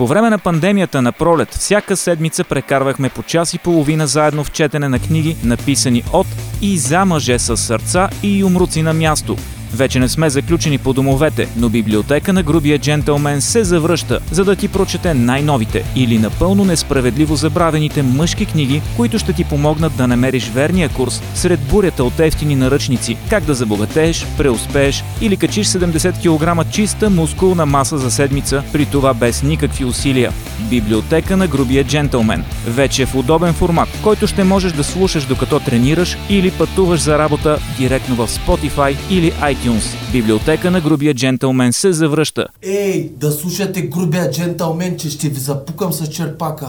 По време на пандемията на пролет всяка седмица прекарвахме по час и половина заедно в четене на книги, написани от и за мъже с сърца и юмруци на място – вече не сме заключени по домовете, но библиотека на грубия джентълмен се завръща, за да ти прочете най-новите или напълно несправедливо забравените мъжки книги, които ще ти помогнат да намериш верния курс сред бурята от ефтини наръчници, как да забогатееш, преуспееш или качиш 70 кг чиста мускулна маса за седмица, при това без никакви усилия. Библиотека на грубия джентълмен. Вече в удобен формат, който ще можеш да слушаш докато тренираш или пътуваш за работа директно в Spotify или iTunes iTunes. Библиотека на грубия джентълмен се завръща. Ей, да слушате грубия джентълмен, че ще ви запукам с черпака.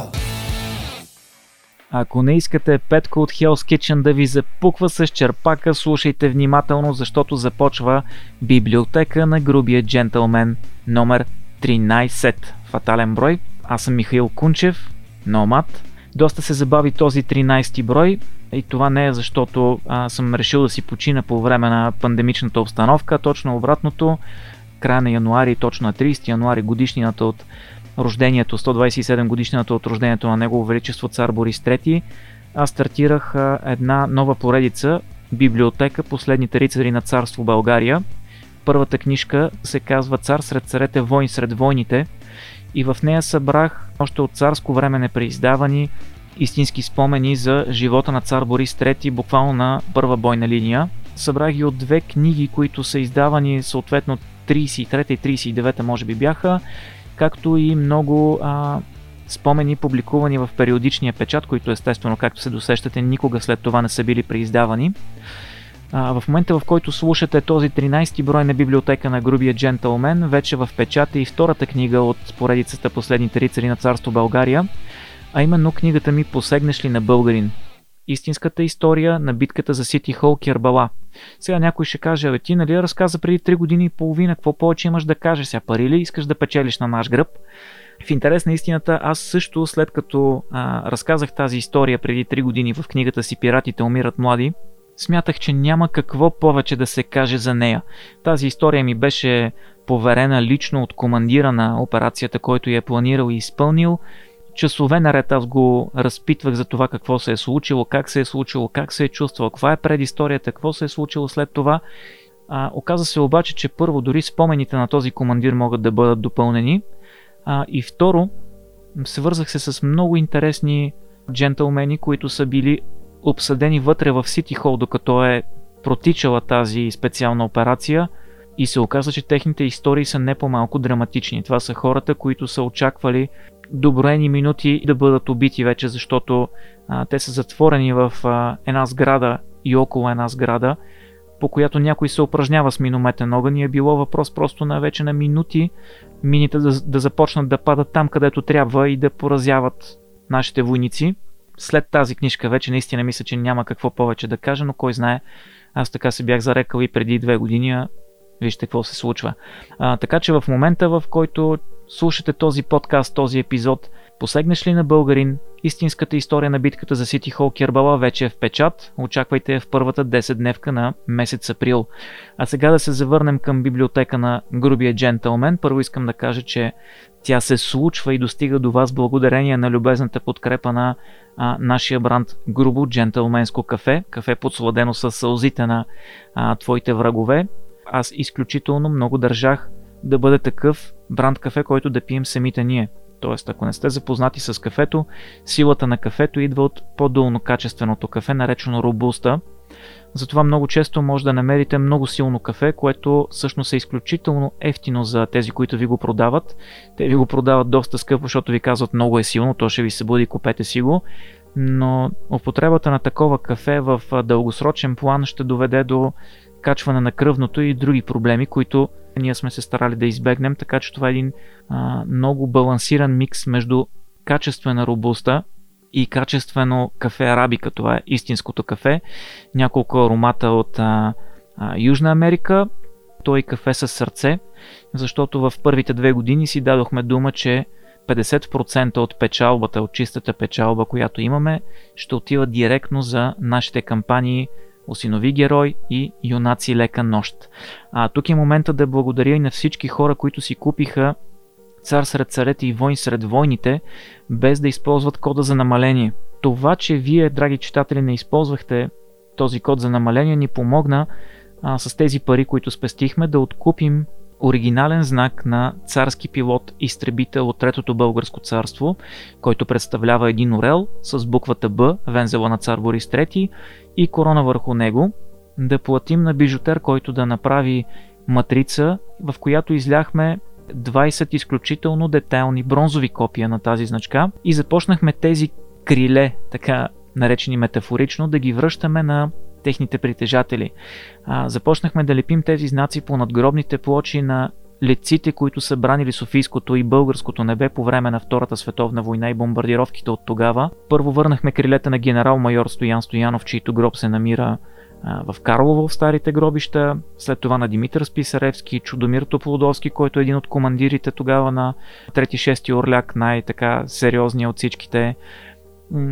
Ако не искате Петко от Hell's Kitchen да ви запуква с черпака, слушайте внимателно, защото започва Библиотека на грубия джентълмен номер 13. Фатален брой. Аз съм Михаил Кунчев, Номад. Доста се забави този 13 брой. И това не е защото а, съм решил да си почина по време на пандемичната обстановка, точно обратното. Края на януари, точно на 30 януари, годишнината от рождението, 127 годишнината от рождението на Негово Величество цар Борис III, аз стартирах а, една нова поредица, библиотека Последните рицари на царство България. Първата книжка се казва Цар сред царете, войн сред войните и в нея събрах още от царско време непреиздавани истински спомени за живота на цар Борис III, буквално на първа бойна линия. Събрах ги от две книги, които са издавани съответно 33 и 39 може би бяха, както и много а, спомени, публикувани в периодичния печат, които естествено, както се досещате, никога след това не са били преиздавани. А, в момента, в който слушате този 13-ти брой на библиотека на Грубия джентълмен, вече в печата и втората книга от поредицата Последните рицари на царство България, а именно книгата ми Посегнеш ли на българин? Истинската история на битката за Сити Хол Кербала. Сега някой ще каже, абе ти нали разказа преди 3 години и половина, какво повече имаш да кажеш сега, пари ли искаш да печелиш на наш гръб? В интерес на истината, аз също след като а, разказах тази история преди 3 години в книгата си Пиратите умират млади, смятах, че няма какво повече да се каже за нея. Тази история ми беше поверена лично от командира на операцията, който я е планирал и изпълнил часове наред аз го разпитвах за това какво се е случило, как се е случило, как се е чувствал, каква е предисторията, какво се е случило след това. А, оказа се обаче, че първо дори спомените на този командир могат да бъдат допълнени. А, и второ, свързах се с много интересни джентълмени, които са били обсъдени вътре в Сити Хол, докато е протичала тази специална операция и се оказа, че техните истории са не по-малко драматични. Това са хората, които са очаквали доброени минути да бъдат убити вече, защото а, те са затворени в а, една сграда и около една сграда, по която някой се упражнява с минометен огън и е било въпрос просто на вече на минути мините да, да започнат да падат там, където трябва и да поразяват нашите войници. След тази книжка вече наистина мисля, че няма какво повече да кажа, но кой знае, аз така се бях зарекал и преди две години, вижте какво се случва. А, така че в момента, в който слушате този подкаст, този епизод, посегнеш ли на българин, истинската история на битката за Сити Хол Кербала вече е в печат, очаквайте в първата 10 дневка на месец април. А сега да се завърнем към библиотека на Грубия джентълмен. Първо искам да кажа, че тя се случва и достига до вас благодарение на любезната подкрепа на а, нашия бранд Грубо джентълменско кафе, кафе подсладено с сълзите на а, твоите врагове. Аз изключително много държах да бъде такъв бранд кафе, който да пием самите ние. Тоест, ако не сте запознати с кафето, силата на кафето идва от по-дълно качественото кафе, наречено робуста. Затова много често може да намерите много силно кафе, което всъщност е изключително ефтино за тези, които ви го продават. Те ви го продават доста скъпо, защото ви казват много е силно, то ще ви се буди, купете си го. Но употребата на такова кафе в дългосрочен план ще доведе до качване на кръвното и други проблеми, които ние сме се старали да избегнем, така че това е един а, много балансиран микс между качествена робуста и качествено кафе арабика. Това е истинското кафе. Няколко аромата от а, а, Южна Америка, той кафе с сърце, защото в първите две години си дадохме дума, че 50% от печалбата, от чистата печалба, която имаме, ще отива директно за нашите кампании Осинови герой и Юнаци лека нощ. А тук е момента да благодаря и на всички хора, които си купиха цар сред царете и войн сред войните, без да използват кода за намаление. Това, че вие, драги читатели, не използвахте този код за намаление, ни помогна а, с тези пари, които спестихме, да откупим оригинален знак на царски пилот изтребител от Третото българско царство, който представлява един орел с буквата Б, вензела на цар Борис III и корона върху него, да платим на бижутер, който да направи матрица, в която изляхме 20 изключително детайлни бронзови копия на тази значка и започнахме тези криле, така наречени метафорично, да ги връщаме на техните притежатели. А, започнахме да лепим тези знаци по надгробните плочи на леците, които са бранили Софийското и българското небе по време на Втората световна война и бомбардировките от тогава. Първо върнахме крилета на генерал-майор Стоян Стоянов, чийто гроб се намира в Карлово в старите гробища, след това на Димитър Списаревски, Чудомир Топлодовски, който е един от командирите тогава на 3-6 Орляк, най-така сериозния от всичките.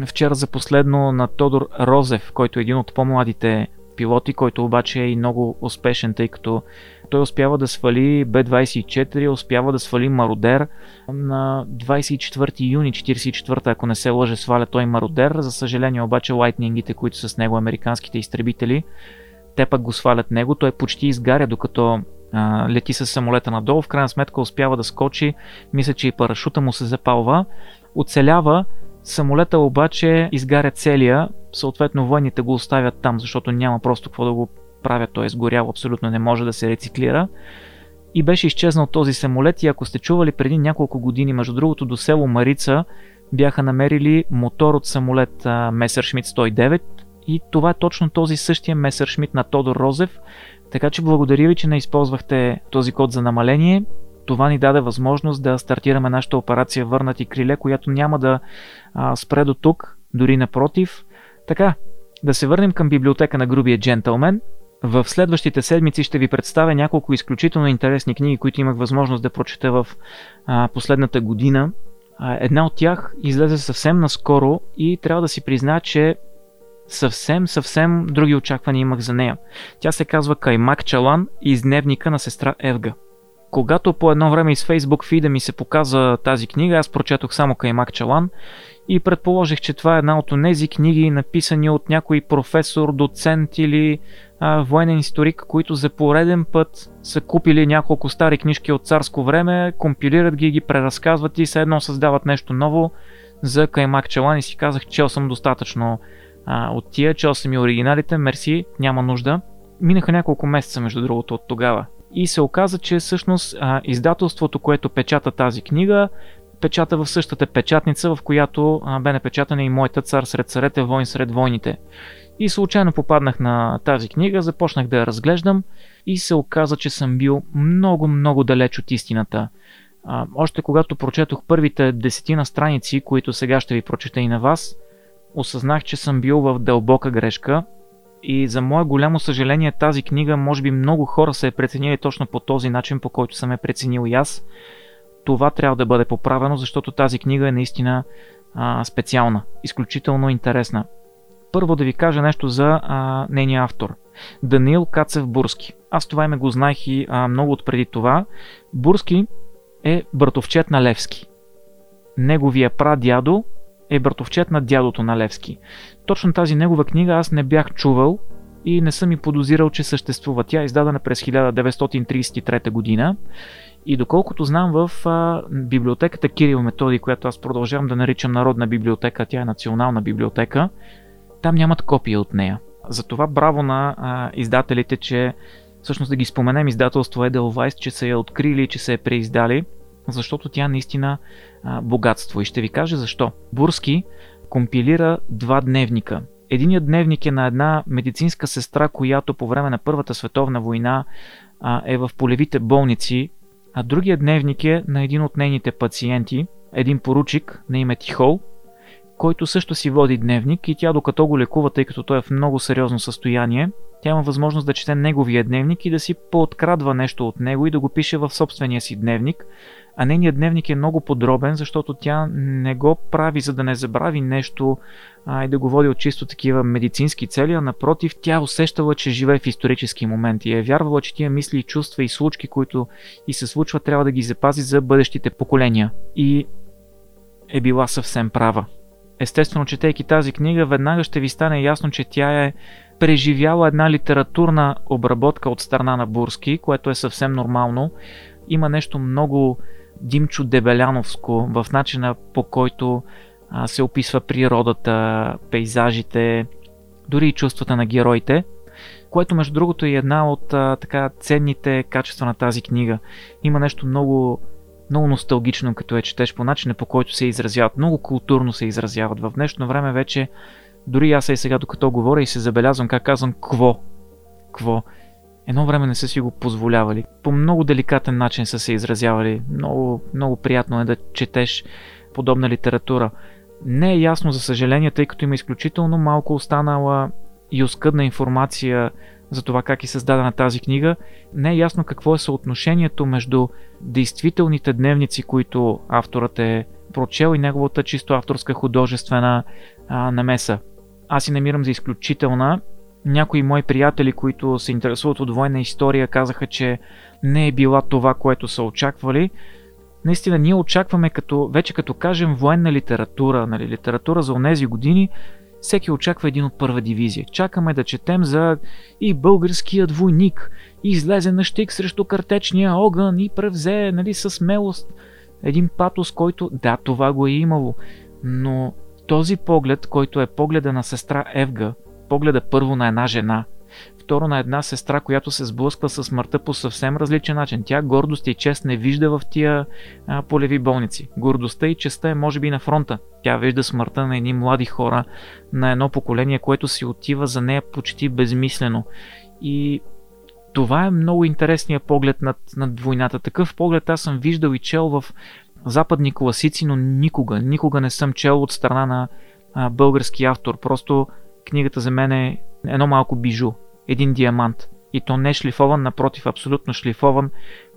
Вчера за последно на Тодор Розев, който е един от по-младите пилоти, който обаче е и много успешен, тъй като той успява да свали Б-24, успява да свали Мародер на 24 юни 44 ако не се лъже, сваля той Мародер. За съжаление обаче лайтнингите, които са с него американските изтребители, те пък го свалят него. Той почти изгаря, докато а, лети с самолета надолу. В крайна сметка успява да скочи. Мисля, че и парашута му се запалва. Оцелява, Самолета обаче изгаря целия, съответно военните го оставят там, защото няма просто какво да го правят, той е сгорял, абсолютно не може да се рециклира. И беше изчезнал този самолет и ако сте чували преди няколко години, между другото до село Марица, бяха намерили мотор от самолет Messerschmitt 109 и това е точно този същия Messerschmitt на Тодор Розев, така че благодаря ви, че не използвахте този код за намаление. Това ни даде възможност да стартираме нашата операция Върнати криле, която няма да а, спре до тук, дори напротив. Така, да се върнем към библиотека на грубия джентълмен. В следващите седмици ще ви представя няколко изключително интересни книги, които имах възможност да прочета в а, последната година. А, една от тях излезе съвсем наскоро и трябва да си призная, че съвсем, съвсем други очаквания имах за нея. Тя се казва Каймак Чалан из дневника на сестра Евга. Когато по едно време из Facebook фида ми се показа тази книга, аз прочетох само Каймак Чалан и предположих, че това е една от тези книги, написани от някой професор, доцент или а, военен историк, които за пореден път са купили няколко стари книжки от царско време, компилират ги, ги преразказват и все едно създават нещо ново за Каймак Чалан и си казах, чел съм достатъчно а, от тия, чел съм и оригиналите, мерси, няма нужда. Минаха няколко месеца, между другото, от тогава. И се оказа, че всъщност а, издателството, което печата тази книга, печата в същата печатница, в която а, бе напечатана и моята цар сред царете, войн сред войните. И случайно попаднах на тази книга, започнах да я разглеждам и се оказа, че съм бил много, много далеч от истината. А, още когато прочетох първите десетина страници, които сега ще ви прочета и на вас, осъзнах, че съм бил в дълбока грешка и за мое голямо съжаление тази книга, може би много хора са е преценили точно по този начин, по който съм е преценил и аз. Това трябва да бъде поправено, защото тази книга е наистина а, специална, изключително интересна. Първо да ви кажа нещо за а, нейния автор. Даниил Кацев Бурски. Аз това име го знаех и а, много отпреди това. Бурски е братовчет на Левски. Неговия прадядо е братовчет на дядото на Левски. Точно тази негова книга аз не бях чувал и не съм и подозирал, че съществува. Тя е издадена през 1933 година и доколкото знам в а, библиотеката Кирил Методи, която аз продължавам да наричам Народна библиотека, тя е национална библиотека, там нямат копия от нея. Затова браво на а, издателите, че всъщност да ги споменем издателство Edelweiss, че са я открили, че са я преиздали, защото тя наистина а, богатство. И ще ви кажа защо. Бурски компилира два дневника. Единият дневник е на една медицинска сестра, която по време на Първата световна война а, е в полевите болници, а другият дневник е на един от нейните пациенти, един поручик на име Тихол, който също си води дневник и тя докато го лекува, тъй като той е в много сериозно състояние, тя има възможност да чете неговия дневник и да си пооткрадва нещо от него и да го пише в собствения си дневник. А нейният дневник е много подробен, защото тя не го прави за да не забрави нещо а, и да го води от чисто такива медицински цели, а напротив, тя усещала, че живее в исторически момент и е вярвала, че тия мисли, чувства и случки, които и се случват, трябва да ги запази за бъдещите поколения. И е била съвсем права. Естествено, четейки тази книга, веднага ще ви стане ясно, че тя е преживяла една литературна обработка от страна на Бурски, което е съвсем нормално. Има нещо много Димчо Дебеляновско в начина по който а, се описва природата, пейзажите, дори и чувствата на героите, което между другото е една от а, така ценните качества на тази книга. Има нещо много много носталгично, като я четеш по начина по който се изразяват. Много културно се изразяват. В днешно време вече, дори аз и сега докато говоря и се забелязвам как казвам кво. Кво. Едно време не са си го позволявали. По много деликатен начин са се изразявали. Много, много приятно е да четеш подобна литература. Не е ясно, за съжаление, тъй като има изключително малко останала и оскъдна информация за това как е създадена тази книга, не е ясно какво е съотношението между действителните дневници, които авторът е прочел и неговата чисто авторска художествена а, намеса. Аз си намирам за изключителна. Някои мои приятели, които се интересуват от военна история, казаха, че не е била това, което са очаквали. Наистина, ние очакваме, като, вече като кажем военна литература, нали, литература за онези години, всеки очаква един от първа дивизия. Чакаме да четем за и българският войник, и излезе на щик срещу картечния огън и превзе нали, със смелост един патос, който да, това го е имало, но този поглед, който е погледа на сестра Евга, погледа първо на една жена – второ на една сестра, която се сблъсква с смъртта по съвсем различен начин. Тя гордост и чест не вижда в тия а, полеви болници. Гордостта и честа е може би на фронта. Тя вижда смъртта на едни млади хора, на едно поколение, което си отива за нея почти безмислено. И това е много интересният поглед над, над войната. Такъв поглед аз съм виждал и чел в западни класици, но никога, никога не съм чел от страна на а, български автор. Просто книгата за мен е едно малко бижу един диамант. И то не шлифован, напротив, абсолютно шлифован,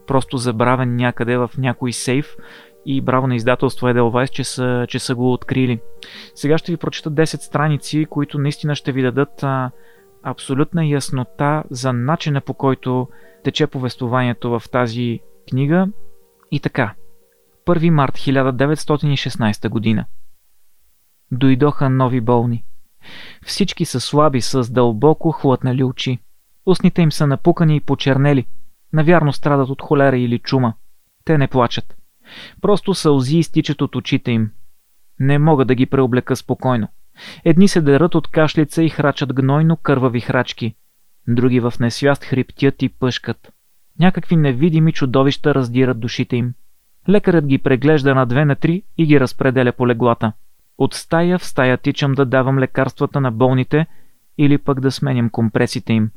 просто забравен някъде в някой сейф и браво на издателство Edelweiss, че са, че са го открили. Сега ще ви прочета 10 страници, които наистина ще ви дадат а, абсолютна яснота за начина по който тече повествованието в тази книга. И така. 1 март 1916 година. Дойдоха нови болни. Всички са слаби, с дълбоко хлътнали очи. Устните им са напукани и почернели. Навярно страдат от холера или чума. Те не плачат. Просто сълзи изтичат от очите им. Не мога да ги преоблека спокойно. Едни се дерат от кашлица и храчат гнойно кървави храчки. Други в несвяст хриптят и пъшкат. Някакви невидими чудовища раздират душите им. Лекарът ги преглежда на две на три и ги разпределя по леглата. От стая в стая тичам да давам лекарствата на болните или пък да сменям компресите им.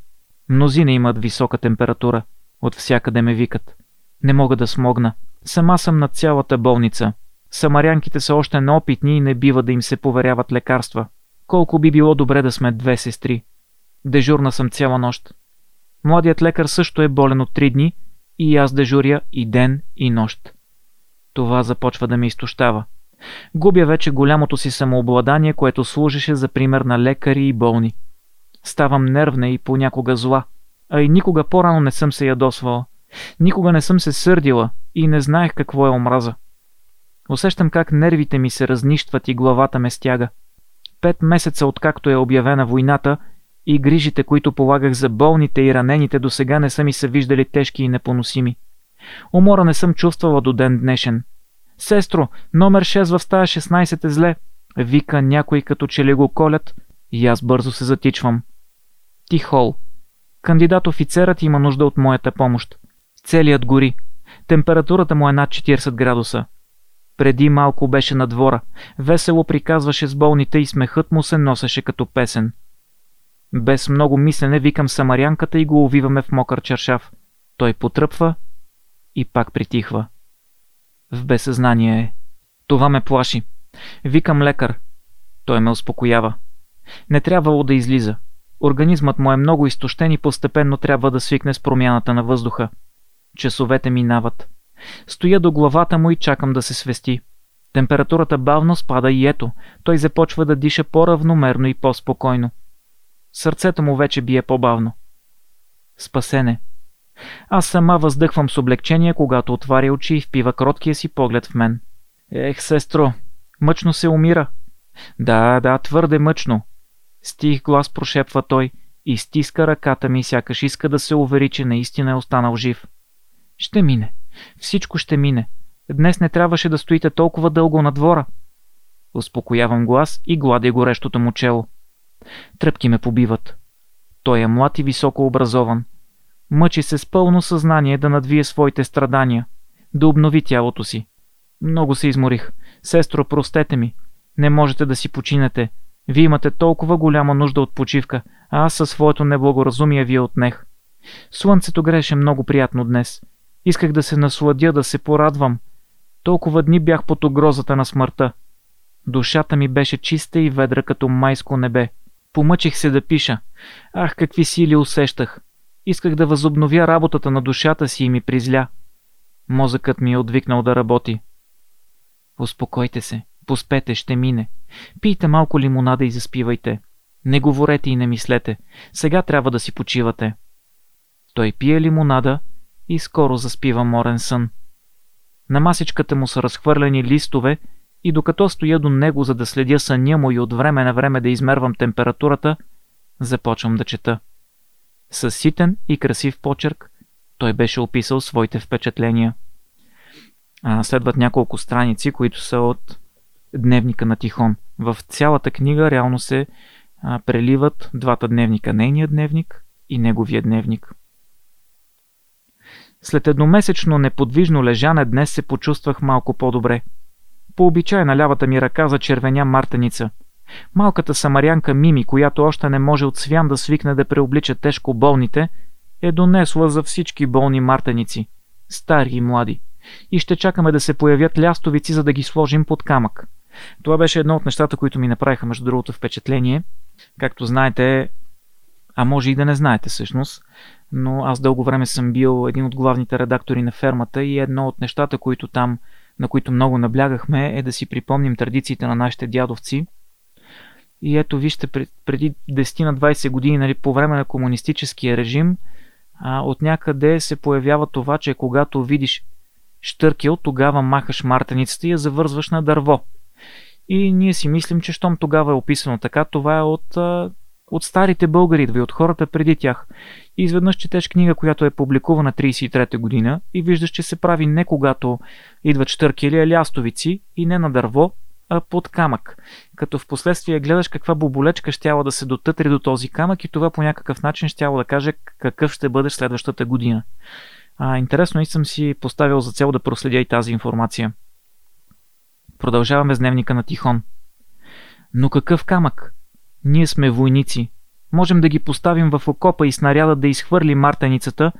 Мнозина имат висока температура. От всякъде ме викат. Не мога да смогна. Сама съм на цялата болница. Самарянките са още неопитни и не бива да им се поверяват лекарства. Колко би било добре да сме две сестри. Дежурна съм цяла нощ. Младият лекар също е болен от три дни и аз дежуря и ден и нощ. Това започва да ме изтощава. Губя вече голямото си самообладание, което служеше за пример на лекари и болни. Ставам нервна и понякога зла, а и никога по-рано не съм се ядосвала. Никога не съм се сърдила и не знаех какво е омраза. Усещам как нервите ми се разнищват и главата ме стяга. Пет месеца откакто е обявена войната и грижите, които полагах за болните и ранените до сега не са ми се виждали тежки и непоносими. Умора не съм чувствала до ден днешен – Сестро, номер 6 в стая 16 е зле. Вика някой като че ли го колят и аз бързо се затичвам. Тихол. Кандидат офицерът има нужда от моята помощ. Целият гори. Температурата му е над 40 градуса. Преди малко беше на двора. Весело приказваше с болните и смехът му се носеше като песен. Без много мислене викам самарянката и го увиваме в мокър чершав. Той потръпва и пак притихва. В безсъзнание е. Това ме плаши. Викам лекар. Той ме успокоява. Не трябвало да излиза. Организмът му е много изтощен и постепенно трябва да свикне с промяната на въздуха. Часовете минават. Стоя до главата му и чакам да се свести. Температурата бавно спада и ето, той започва да диша по-равномерно и по-спокойно. Сърцето му вече бие по-бавно. Спасене. Аз сама въздъхвам с облегчение, когато отваря очи и впива кроткия си поглед в мен. Ех, сестро, мъчно се умира. Да, да, твърде мъчно. Стих глас прошепва той и стиска ръката ми, сякаш иска да се увери, че наистина е останал жив. Ще мине. Всичко ще мине. Днес не трябваше да стоите толкова дълго на двора. Успокоявам глас и гладя горещото му чело. Тръпки ме побиват. Той е млад и високо образован. Мъчи се с пълно съзнание да надвие своите страдания, да обнови тялото си. Много се изморих. Сестро, простете ми. Не можете да си починете. Вие имате толкова голяма нужда от почивка, а аз със своето неблагоразумие ви отнех. Слънцето греше много приятно днес. Исках да се насладя, да се порадвам. Толкова дни бях под угрозата на смъртта. Душата ми беше чиста и ведра като майско небе. Помъчих се да пиша. Ах, какви сили усещах. Исках да възобновя работата на душата си и ми призля. Мозъкът ми е отвикнал да работи. Успокойте се, поспете, ще мине. Пийте малко лимонада и заспивайте. Не говорете и не мислете. Сега трябва да си почивате. Той пие лимонада и скоро заспива морен сън. На масичката му са разхвърлени листове и докато стоя до него, за да следя съня му и от време на време да измервам температурата, започвам да чета. С ситен и красив почерк той беше описал своите впечатления. А, следват няколко страници, които са от дневника на Тихон. В цялата книга реално се а, преливат двата дневника. Нейният дневник и неговия дневник. След едномесечно неподвижно лежане днес се почувствах малко по-добре. По обичай на лявата ми ръка за червеня мартеница. Малката самарянка Мими, която още не може от свян да свикне да преоблича тежко болните, е донесла за всички болни мартеници, стари и млади. И ще чакаме да се появят лястовици, за да ги сложим под камък. Това беше едно от нещата, които ми направиха, между другото, впечатление. Както знаете, а може и да не знаете всъщност, но аз дълго време съм бил един от главните редактори на фермата и едно от нещата, които там, на които много наблягахме, е да си припомним традициите на нашите дядовци. И ето вижте, преди 10 на 20 години, нали, по време на комунистическия режим, а, от някъде се появява това, че когато видиш штъркел, тогава махаш мартеницата и я завързваш на дърво. И ние си мислим, че щом тогава е описано така, това е от, от старите българи, от хората преди тях. И изведнъж четеш книга, която е публикувана 33-та година и виждаш, че се прави не когато идват штърки или лястовици и не на дърво, а под камък. Като в последствие гледаш каква боболечка щяла да се дотътри до този камък и това по някакъв начин щяло да каже какъв ще бъдеш следващата година. А, интересно и съм си поставил за цел да проследя и тази информация. Продължаваме с дневника на Тихон. Но какъв камък? Ние сме войници. Можем да ги поставим в окопа и снаряда да изхвърли мартеницата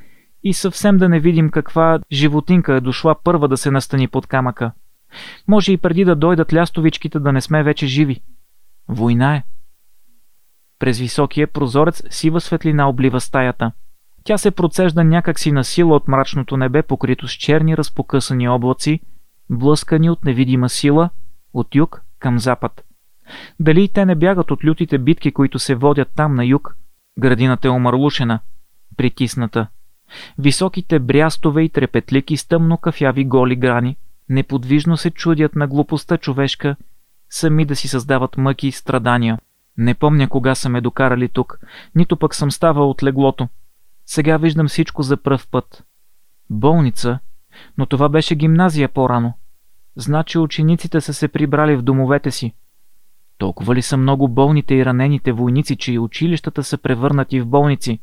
и съвсем да не видим каква животинка е дошла първа да се настани под камъка. Може и преди да дойдат лястовичките да не сме вече живи. Война е. През високия прозорец сива светлина облива стаята. Тя се процежда някакси на сила от мрачното небе, покрито с черни разпокъсани облаци, блъскани от невидима сила от юг към запад. Дали те не бягат от лютите битки, които се водят там на юг? Градината е омърлушена, притисната. Високите брястове и трепетлики с тъмно кафяви голи грани неподвижно се чудят на глупостта човешка, сами да си създават мъки и страдания. Не помня кога са ме докарали тук, нито пък съм ставал от леглото. Сега виждам всичко за пръв път. Болница, но това беше гимназия по-рано. Значи учениците са се прибрали в домовете си. Толкова ли са много болните и ранените войници, че и училищата са превърнати в болници?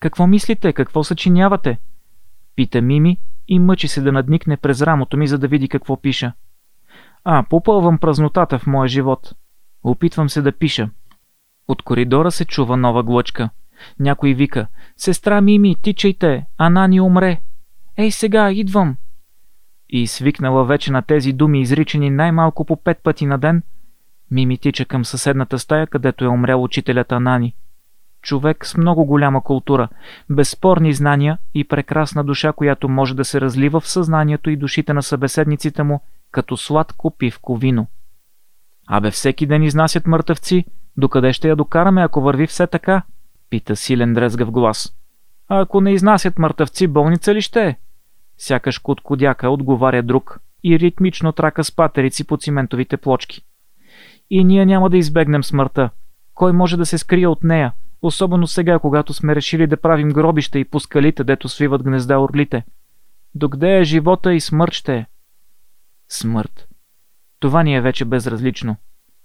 Какво мислите? Какво съчинявате? Пита Мими и мъчи се да надникне през рамото ми, за да види какво пиша. А, попълвам празнотата в моя живот. Опитвам се да пиша. От коридора се чува нова глъчка. Някой вика, сестра Мими, тичайте, Ана ни умре. Ей сега, идвам. И свикнала вече на тези думи, изричани най-малко по пет пъти на ден, Мими тича към съседната стая, където е умрял учителят Анани. Човек с много голяма култура, безспорни знания и прекрасна душа, която може да се разлива в съзнанието и душите на събеседниците му, като сладко пивко вино. Абе всеки ден изнасят мъртъвци, докъде ще я докараме, ако върви все така? Пита силен дрезгав глас. А ако не изнасят мъртъвци, болница ли ще е? Сякаш куткодяка отговаря друг и ритмично трака с патерици по циментовите плочки. И ние няма да избегнем смъртта. Кой може да се скрие от нея? Особено сега, когато сме решили да правим гробища и по скалите, дето свиват гнезда орлите. Докъде е живота и смърт ще е? Смърт. Това ни е вече безразлично.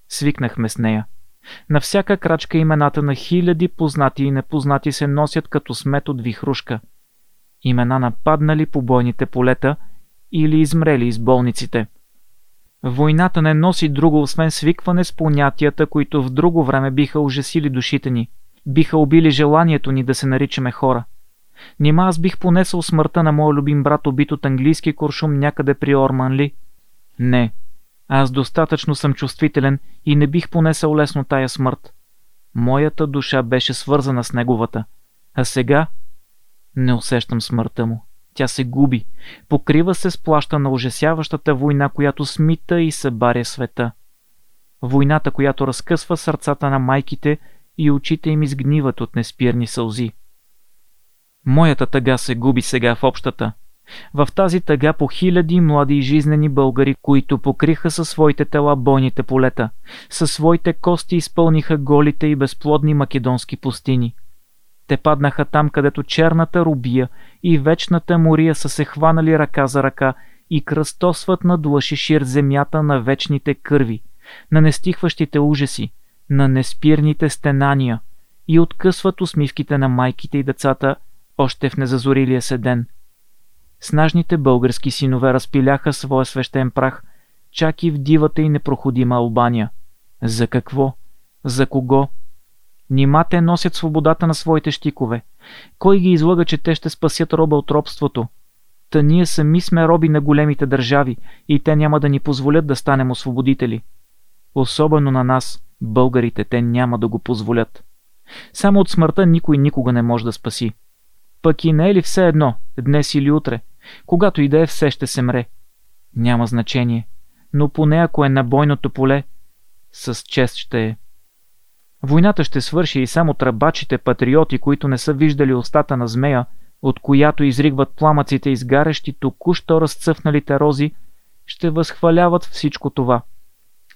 Свикнахме с нея. На всяка крачка имената на хиляди познати и непознати се носят като смет от вихрушка. Имена нападнали по бойните полета или измрели из болниците. Войната не носи друго, освен свикване с понятията, които в друго време биха ужасили душите ни. Биха убили желанието ни да се наричаме хора. Нима аз бих понесъл смъртта на моя любим брат, убит от английски куршум някъде при Орманли? Не, аз достатъчно съм чувствителен и не бих понесъл лесно тая смърт. Моята душа беше свързана с неговата, а сега не усещам смъртта му. Тя се губи, покрива се с плаща на ужасяващата война, която смита и събаря света. Войната, която разкъсва сърцата на майките и очите им изгниват от неспирни сълзи. Моята тъга се губи сега в общата. В тази тъга по хиляди млади и жизнени българи, които покриха със своите тела бойните полета, със своите кости изпълниха голите и безплодни македонски пустини. Те паднаха там, където черната рубия и вечната мория са се хванали ръка за ръка и кръстосват на длъши шир земята на вечните кърви, на нестихващите ужаси, на неспирните стенания и откъсват усмивките на майките и децата още в незазорилия се ден – Снажните български синове разпиляха своя свещен прах, чак и в дивата и непроходима Албания. За какво? За кого? Нима те носят свободата на своите щикове. Кой ги излага, че те ще спасят роба от робството? Та ние сами сме роби на големите държави и те няма да ни позволят да станем освободители. Особено на нас, българите, те няма да го позволят. Само от смъртта никой никога не може да спаси. Пък и не е ли все едно, днес или утре? Когато и да е, все ще се мре. Няма значение, но поне ако е на бойното поле, с чест ще е. Войната ще свърши и само тръбачите патриоти, които не са виждали устата на змея, от която изригват пламъците изгарящи току-що разцъфналите рози, ще възхваляват всичко това.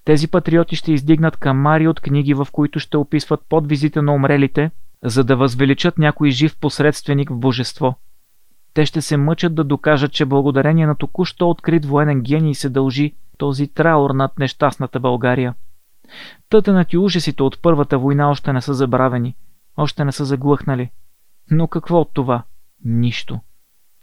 Тези патриоти ще издигнат камари от книги, в които ще описват подвизите на умрелите, за да възвеличат някой жив посредственик в божество. Те ще се мъчат да докажат, че благодарение на току-що открит военен гений се дължи този траур над нещастната България. Тътенът и ужасите от първата война още не са забравени, още не са заглъхнали. Но какво от това? Нищо.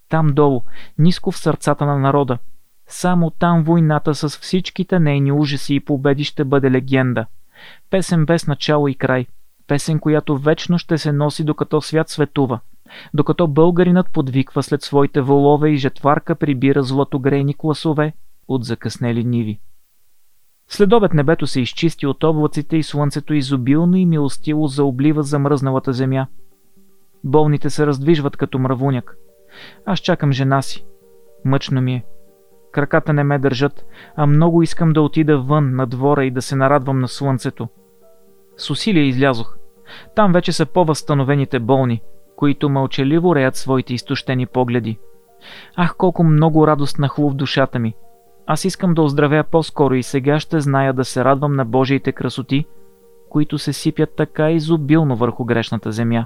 Там долу, ниско в сърцата на народа, само там войната с всичките нейни ужаси и победи ще бъде легенда. Песен без начало и край. Песен, която вечно ще се носи докато свят светува – докато българинът подвиква след своите волове и жетварка прибира златогрейни класове от закъснели ниви. Следобед небето се изчисти от облаците и слънцето изобилно и милостиво заоблива замръзналата земя. Болните се раздвижват като мравуняк. Аз чакам жена си. Мъчно ми е. Краката не ме държат, а много искам да отида вън на двора и да се нарадвам на слънцето. С усилие излязох. Там вече са по-възстановените болни, които мълчаливо реят своите изтощени погледи. Ах, колко много радост нахлу в душата ми. Аз искам да оздравя по-скоро и сега ще зная да се радвам на Божиите красоти, които се сипят така изобилно върху грешната земя.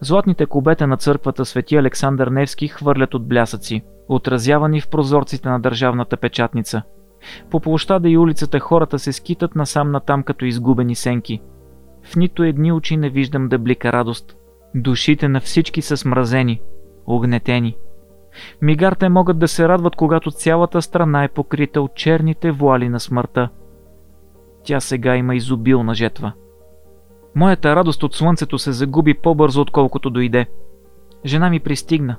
Златните кубета на църквата Свети Александър Невски хвърлят от блясъци, отразявани в прозорците на държавната печатница. По площада и улицата хората се скитат насам натам като изгубени сенки. В нито едни очи не виждам да блика радост. Душите на всички са смразени, огнетени. Мигарте могат да се радват, когато цялата страна е покрита от черните вуали на смъртта. Тя сега има изобилна жетва. Моята радост от слънцето се загуби по-бързо, отколкото дойде. Жена ми пристигна.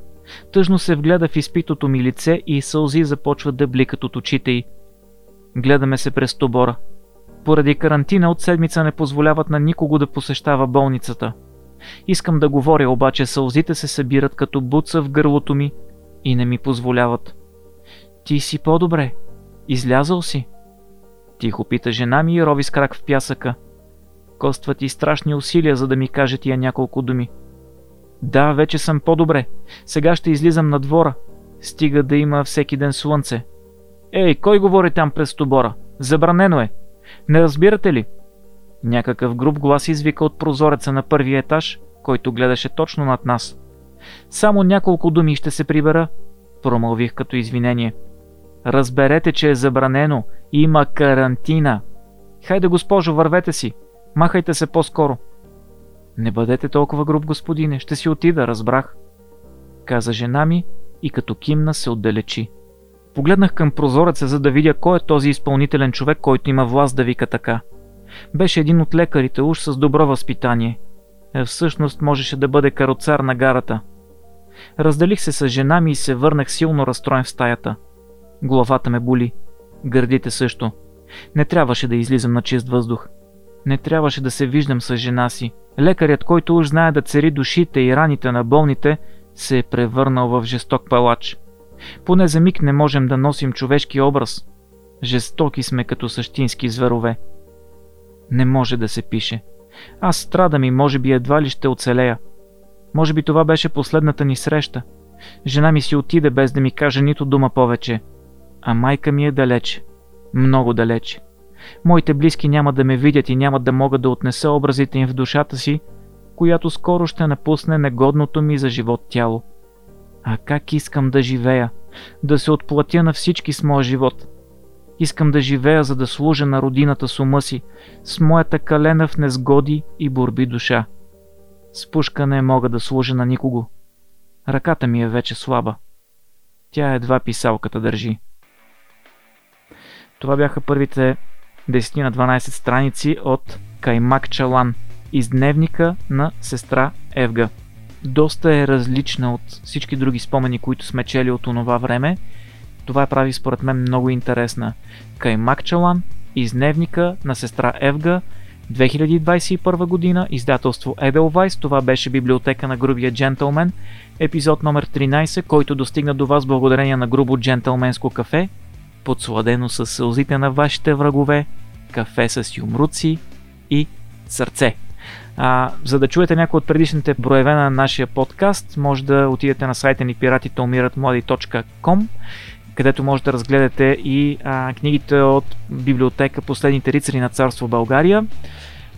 Тъжно се вгледа в изпитото ми лице и сълзи започват да бликат от очите й. Гледаме се през тобора. Поради карантина от седмица не позволяват на никого да посещава болницата. Искам да говоря, обаче сълзите се събират като буца в гърлото ми и не ми позволяват. Ти си по-добре. Излязъл си. Тихо пита жена ми и рови с крак в пясъка. Костват ти страшни усилия, за да ми каже тия няколко думи. Да, вече съм по-добре. Сега ще излизам на двора. Стига да има всеки ден слънце. Ей, кой говори там през тобора? Забранено е. Не разбирате ли? Някакъв груб глас извика от прозореца на първия етаж, който гледаше точно над нас. Само няколко думи ще се прибера, промълвих като извинение. Разберете, че е забранено. Има карантина. Хайде, госпожо, вървете си. Махайте се по-скоро. Не бъдете толкова груб, господине. Ще си отида, разбрах. Каза жена ми и като кимна се отдалечи. Погледнах към прозореца, за да видя кой е този изпълнителен човек, който има власт да вика така. Беше един от лекарите, уж с добро възпитание. Е, всъщност можеше да бъде кароцар на гарата. Разделих се с жена ми и се върнах силно разстроен в стаята. Главата ме боли. Гърдите също. Не трябваше да излизам на чист въздух. Не трябваше да се виждам с жена си. Лекарят, който уж знае да цари душите и раните на болните, се е превърнал в жесток палач. Поне за миг не можем да носим човешки образ. Жестоки сме като същински зверове. Не може да се пише. Аз страдам и може би едва ли ще оцелея. Може би това беше последната ни среща. Жена ми си отиде без да ми каже нито дума повече. А майка ми е далеч. Много далеч. Моите близки няма да ме видят и няма да могат да отнеса образите им в душата си, която скоро ще напусне негодното ми за живот тяло. А как искам да живея, да се отплатя на всички с моя живот. Искам да живея, за да служа на родината с ума си, с моята калена в незгоди и борби душа. С пушка не мога да служа на никого. Ръката ми е вече слаба. Тя едва писалката държи. Това бяха първите 10 на 12 страници от Каймак Чалан из дневника на сестра Евга доста е различна от всички други спомени, които сме чели от онова време. Това прави според мен много интересна. Каймак Чалан, изневника на сестра Евга, 2021 година, издателство Edelweiss, това беше библиотека на грубия джентълмен, епизод номер 13, който достигна до вас благодарение на грубо джентълменско кафе, подсладено с сълзите на вашите врагове, кафе с юмруци и сърце. А, за да чуете някои от предишните броеве на нашия подкаст, може да отидете на сайта ни piratiteумиратмлади.com където може да разгледате и а, книгите от библиотека Последните рицари на царство България.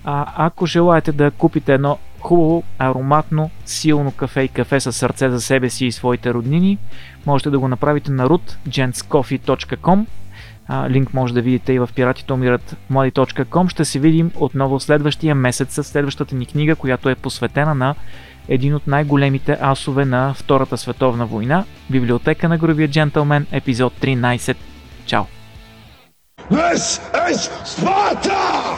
А, ако желаете да купите едно хубаво, ароматно, силно кафе и кафе със сърце за себе си и своите роднини, можете да го направите на rootgentscoffee.com линк може да видите и в piratitomirat.mladi.com. Ще се видим отново следващия месец с следващата ни книга, която е посветена на един от най-големите асове на Втората световна война, Библиотека на грубия джентълмен, епизод 13. Чао!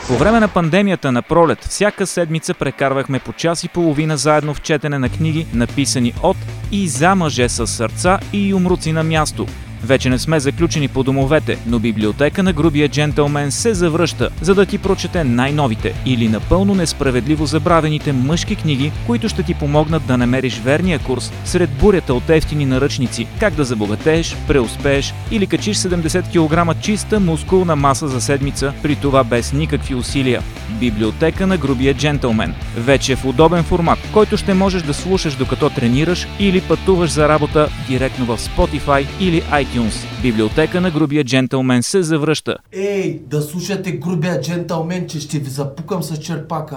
По време на пандемията на пролет, всяка седмица прекарвахме по час и половина заедно в четене на книги, написани от и за мъже с сърца и умруци на място – вече не сме заключени по домовете, но библиотека на грубия джентълмен се завръща, за да ти прочете най-новите или напълно несправедливо забравените мъжки книги, които ще ти помогнат да намериш верния курс сред бурята от ефтини наръчници, как да забогатееш, преуспееш или качиш 70 кг чиста мускулна маса за седмица, при това без никакви усилия. Библиотека на грубия джентълмен. Вече в удобен формат, който ще можеш да слушаш докато тренираш или пътуваш за работа директно в Spotify или iTunes iTunes. Библиотека на грубия джентълмен се завръща. Ей, да слушате грубия джентълмен, че ще ви запукам с черпака.